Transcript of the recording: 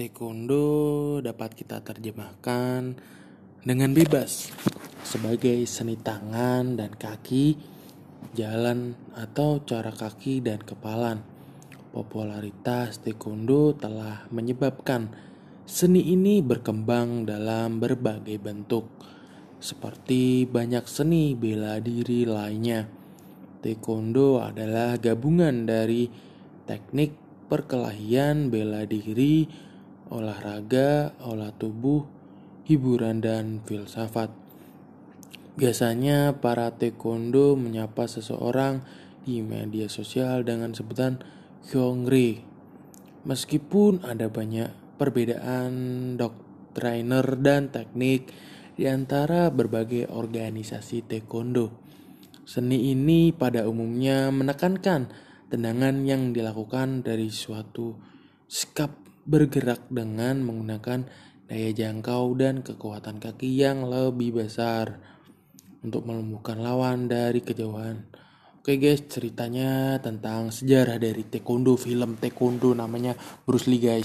taekwondo dapat kita terjemahkan dengan bebas sebagai seni tangan dan kaki, jalan atau cara kaki dan kepalan. Popularitas taekwondo telah menyebabkan seni ini berkembang dalam berbagai bentuk, seperti banyak seni bela diri lainnya. Taekwondo adalah gabungan dari teknik perkelahian, bela diri, olahraga, olah tubuh, hiburan, dan filsafat. Biasanya para taekwondo menyapa seseorang di media sosial dengan sebutan Hyongri. Meskipun ada banyak perbedaan doktriner dan teknik di antara berbagai organisasi taekwondo. Seni ini pada umumnya menekankan tendangan yang dilakukan dari suatu sikap bergerak dengan menggunakan daya jangkau dan kekuatan kaki yang lebih besar untuk melumpuhkan lawan dari kejauhan. Oke guys, ceritanya tentang sejarah dari taekwondo, film taekwondo namanya Bruce Lee guys.